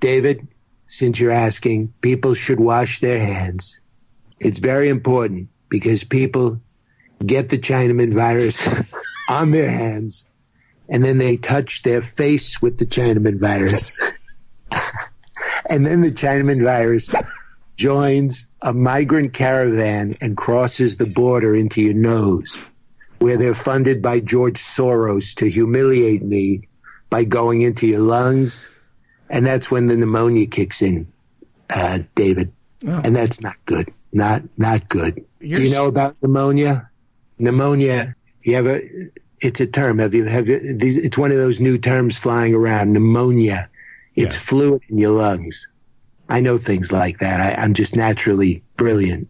David, since you're asking, people should wash their hands. It's very important because people get the Chinaman virus on their hands and then they touch their face with the Chinaman virus. and then the Chinaman virus joins a migrant caravan and crosses the border into your nose, where they're funded by George Soros to humiliate me by going into your lungs. And that's when the pneumonia kicks in, uh, David. Oh. And that's not good. Not, not good. You're Do you know about pneumonia? Pneumonia, you have a, it's a term. Have you, have you, these, it's one of those new terms flying around, pneumonia. It's yeah. fluid in your lungs. I know things like that. I, am just naturally brilliant.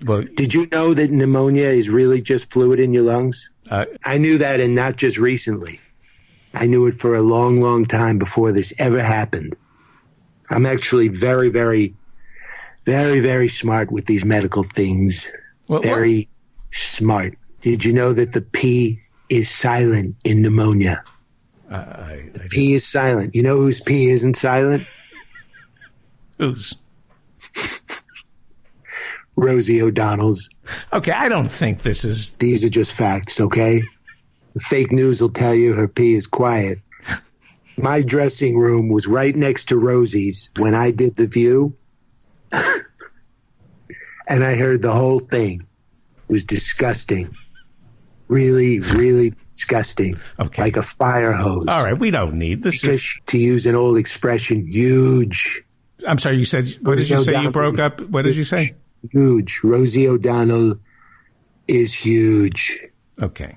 But, Did you know that pneumonia is really just fluid in your lungs? Uh, I knew that, and not just recently. I knew it for a long, long time before this ever happened. I'm actually very, very, very, very smart with these medical things. What, very what? smart. Did you know that the P is silent in pneumonia? Uh, I, I P is silent. You know whose P isn't silent? Whose? Rosie O'Donnell's. Okay, I don't think this is. These are just facts, okay? The fake news will tell you her pee is quiet. My dressing room was right next to Rosie's when I did the view. and I heard the whole thing. It was disgusting. Really, really disgusting. Okay. Like a fire hose. All right, we don't need this. Is... To use an old expression, huge. I'm sorry, you said, what did you say? You broke up. What did you say? Huge. Rosie O'Donnell is huge. Okay.